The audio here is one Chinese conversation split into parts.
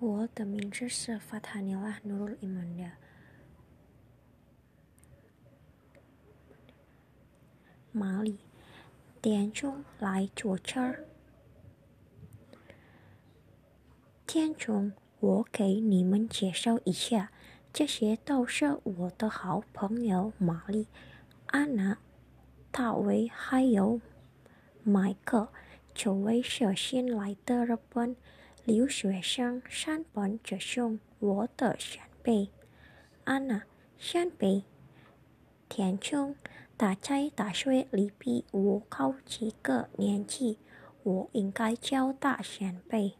我的名字是法塔尼拉·努鲁伊曼的。马里，点钟来坐车。天中，我给你们介绍一下，这些都是我的好朋友玛丽、安娜、大卫还有迈克，这位是新来的日本留学生，山本哲雄，我的前辈。安娜，前辈。天中，他在大学里比我高几个年级，我应该叫大前辈。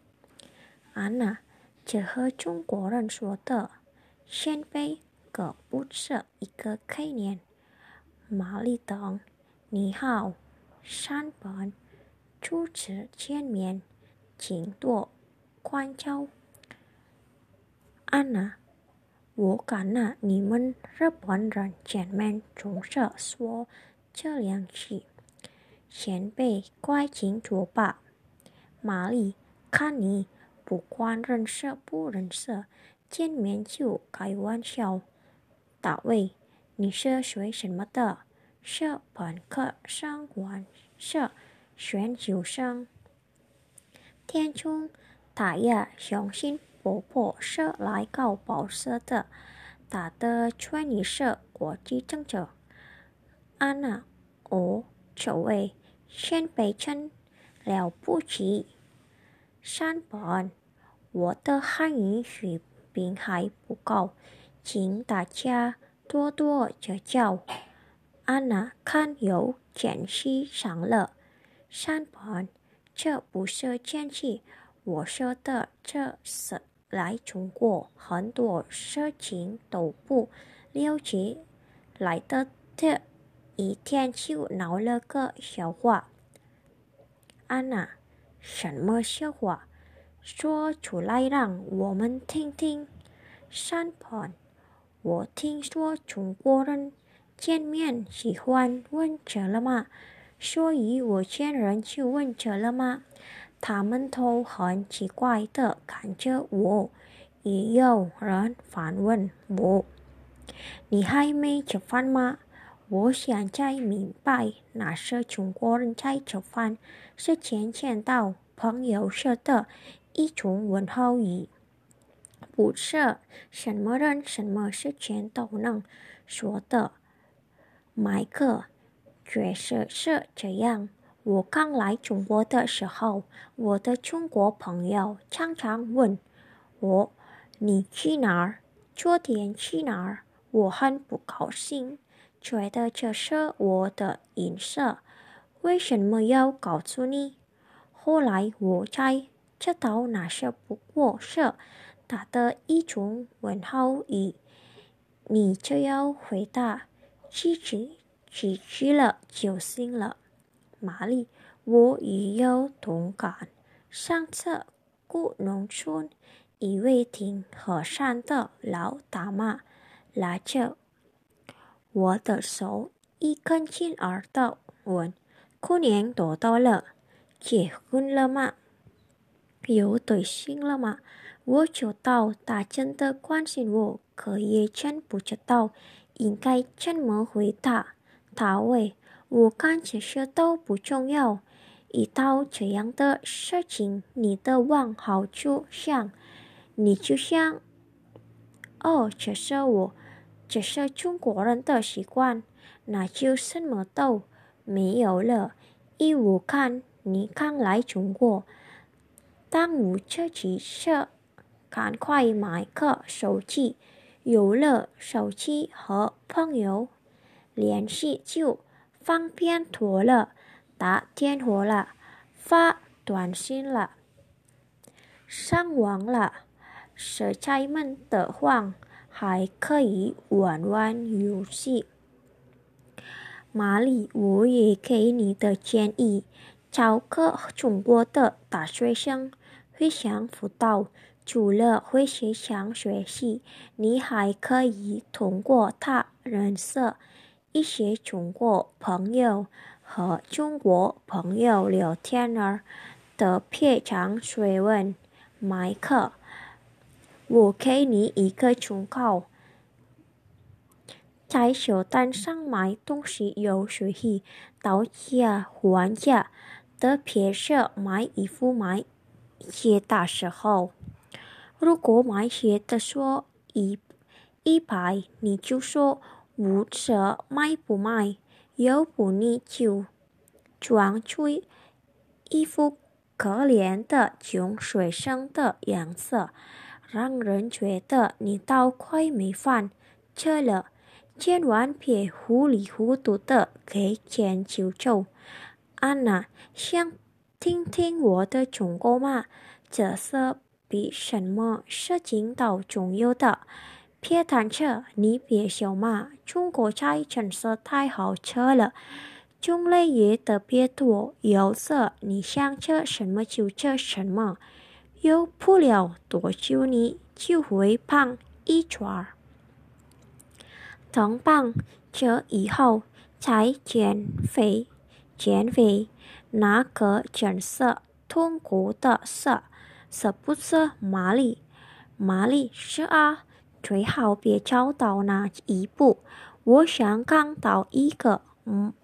安娜，这和中国人说的“先辈”可不是一个概念。玛丽等，你好，山本，初次见面，请多关照。安娜，我感到你们日本人见面总是说这样子，先辈快请坐吧。玛丽，看你。不管认识不认识，见面就开玩笑。大卫，你是学什么的？是本科生还是研究生？天中，他也雄心勃勃是来搞报社的。打的专业是国际政治。安娜，哦，这位先辈真了不起。山本，我的汉语水平还不够，请大家多多指教。安娜看有见识上了。山本，这不是见识，我说的这是来中国很多事情都不了解，来的这一天就闹了个笑话。安娜。什么笑话？说出来让我们听听。山本，我听说中国人见面喜欢问这了吗？所以我见人就问这了吗？他们都很奇怪的看着我。也有人反问我：“你还没吃饭吗？”我现在明白，那是中国人在吃饭，是见见到朋友说的一种问候语，不是什么人、什么事情都能说的。麦克，确实是这样。我刚来中国的时候，我的中国朋友常常问我：“你去哪儿？昨天去哪儿？”我很不高兴。觉得这是我的隐私，为什么要告诉你？后来我才知道，那是不过是他的一种问候语。你只要回答几句，几句了就行了。玛丽，我也有同感。上次故农村一位挺和善的老大妈拉着。我的手一根筋儿的问：“过年多到了，结婚了吗？有对象了吗？”我知道他真的关心我，可也真不知道应该怎么回答。他问：“我看这些都不重要，一到这样的事情，你的往好处想，你就想，哦，这是我。”这是中国人的习惯，那就什么都没有了。依我看，你刚来中国，当务之急是赶快买个手机，有了手机和朋友联系就方便多了，打电话了，发短信了，上网了，实在闷得慌。还可以玩玩游戏。玛丽，我也给你的建议：找个中国的大学生，会想辅导。除了会学想学习，你还可以通过他认识一些中国朋友，和中国朋友聊天儿的非常水问。麦克，我给你一个忠告。在小单上买东西有时候讨价还价的，别是买衣服、买鞋的时候。如果买鞋的说一一百，你就说五折，买不买？要不你就装出一副可怜的穷学生的样子，让人觉得你倒快没饭吃了。千万别糊里糊涂的给钱就走。安娜，想听听我的忠告吗？这是比什么事情都重要的。别贪吃，你别笑嘛。中国菜真是太好吃了，种类也特别多。有色你想吃什么就吃什么，用不了多久你就会胖一圈儿。等胖这以后才减肥，减肥那个真是痛苦的事，是不是，玛丽？玛丽是啊，最好别走到那一步。我想刚到一个嗯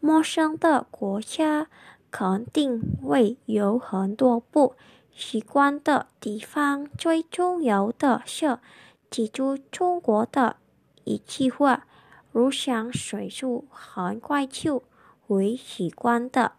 陌生的国家，肯定会有很多不习惯的地方。最重要的是记住中国的。一句话，如想水煮，很快就会习惯的。